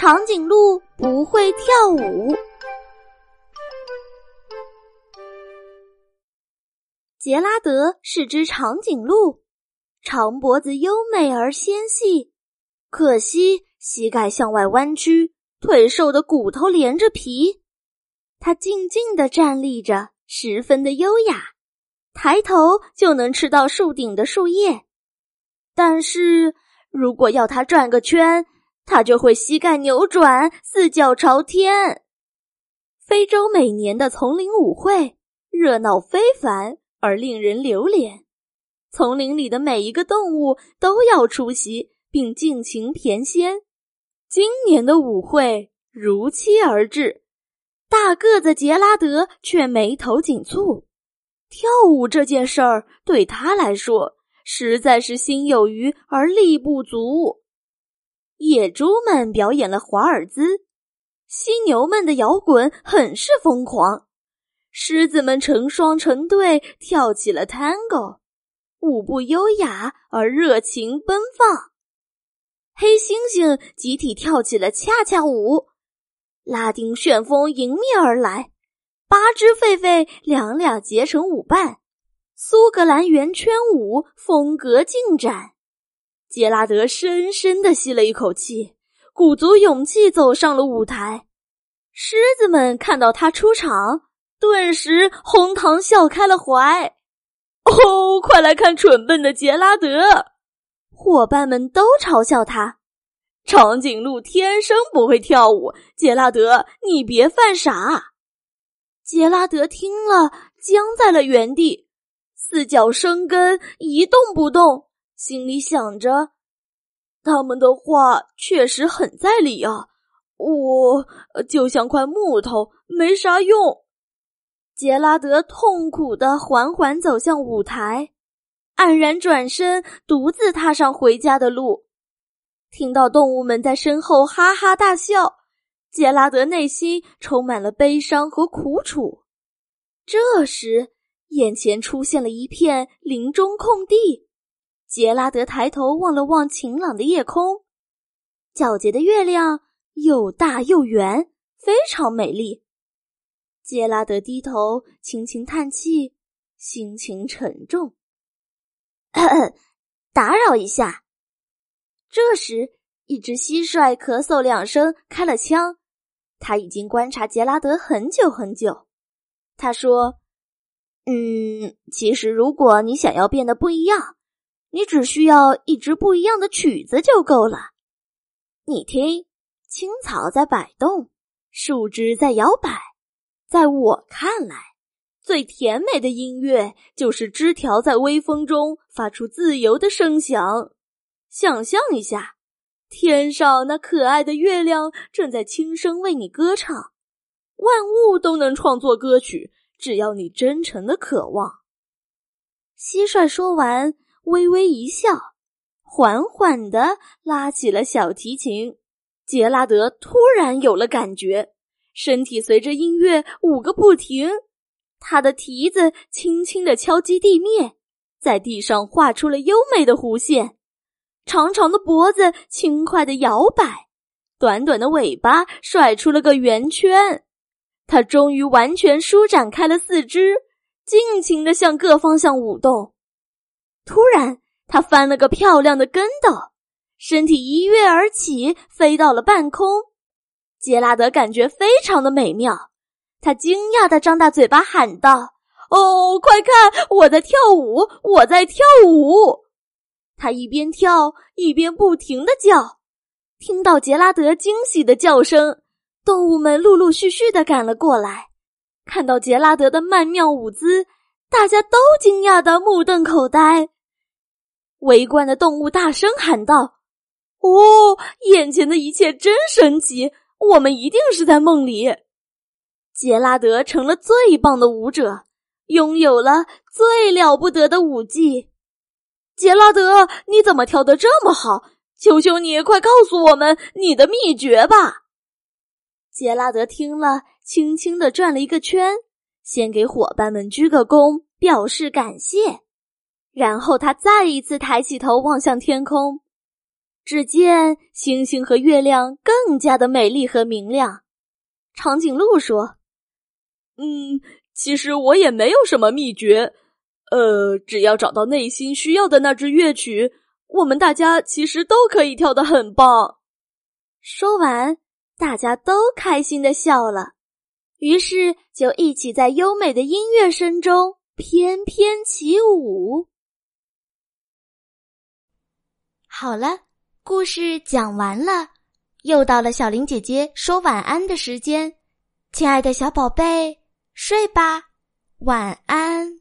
长颈鹿不会跳舞。杰拉德是只长颈鹿，长脖子优美而纤细，可惜膝盖向外弯曲，腿瘦的骨头连着皮。它静静地站立着，十分的优雅，抬头就能吃到树顶的树叶。但是如果要它转个圈，它就会膝盖扭转，四脚朝天。非洲每年的丛林舞会热闹非凡。而令人留恋，丛林里的每一个动物都要出席并尽情翩跹。今年的舞会如期而至，大个子杰拉德却眉头紧蹙。跳舞这件事儿对他来说实在是心有余而力不足。野猪们表演了华尔兹，犀牛们的摇滚很是疯狂。狮子们成双成对跳起了 Tango，舞步优雅而热情奔放。黑猩猩集体跳起了恰恰舞，拉丁旋风迎面而来，八只狒狒两两结成舞伴，苏格兰圆圈舞风格尽展。杰拉德深深的吸了一口气，鼓足勇气走上了舞台。狮子们看到他出场。顿时哄堂笑开了怀，哦，快来看蠢笨的杰拉德！伙伴们都嘲笑他，长颈鹿天生不会跳舞。杰拉德，你别犯傻！杰拉德听了，僵在了原地，四脚生根，一动不动，心里想着：他们的话确实很在理啊，我就像块木头，没啥用。杰拉德痛苦的缓缓走向舞台，黯然转身，独自踏上回家的路。听到动物们在身后哈哈大笑，杰拉德内心充满了悲伤和苦楚。这时，眼前出现了一片林中空地。杰拉德抬头望了望晴朗的夜空，皎洁的月亮又大又圆，非常美丽。杰拉德低头，轻轻叹气，心情沉重。打扰一下。这时，一只蟋蟀咳嗽两声，开了枪。他已经观察杰拉德很久很久。他说：“嗯，其实如果你想要变得不一样，你只需要一支不一样的曲子就够了。你听，青草在摆动，树枝在摇摆。”在我看来，最甜美的音乐就是枝条在微风中发出自由的声响。想象一下，天上那可爱的月亮正在轻声为你歌唱。万物都能创作歌曲，只要你真诚的渴望。蟋蟀说完，微微一笑，缓缓地拉起了小提琴。杰拉德突然有了感觉。身体随着音乐舞个不停，他的蹄子轻轻的敲击地面，在地上画出了优美的弧线。长长的脖子轻快的摇摆，短短的尾巴甩出了个圆圈。他终于完全舒展开了四肢，尽情的向各方向舞动。突然，他翻了个漂亮的跟斗，身体一跃而起，飞到了半空。杰拉德感觉非常的美妙，他惊讶的张大嘴巴喊道：“哦，快看，我在跳舞，我在跳舞！”他一边跳一边不停的叫。听到杰拉德惊喜的叫声，动物们陆陆续续的赶了过来。看到杰拉德的曼妙舞姿，大家都惊讶的目瞪口呆。围观的动物大声喊道：“哦，眼前的一切真神奇！”我们一定是在梦里。杰拉德成了最棒的舞者，拥有了最了不得的舞技。杰拉德，你怎么跳得这么好？求求你，快告诉我们你的秘诀吧！杰拉德听了，轻轻的转了一个圈，先给伙伴们鞠个躬，表示感谢。然后他再一次抬起头望向天空。只见星星和月亮更加的美丽和明亮。长颈鹿说：“嗯，其实我也没有什么秘诀，呃，只要找到内心需要的那支乐曲，我们大家其实都可以跳得很棒。”说完，大家都开心的笑了，于是就一起在优美的音乐声中翩翩起舞。好了，故事讲完了。又到了小林姐姐说晚安的时间，亲爱的小宝贝，睡吧，晚安。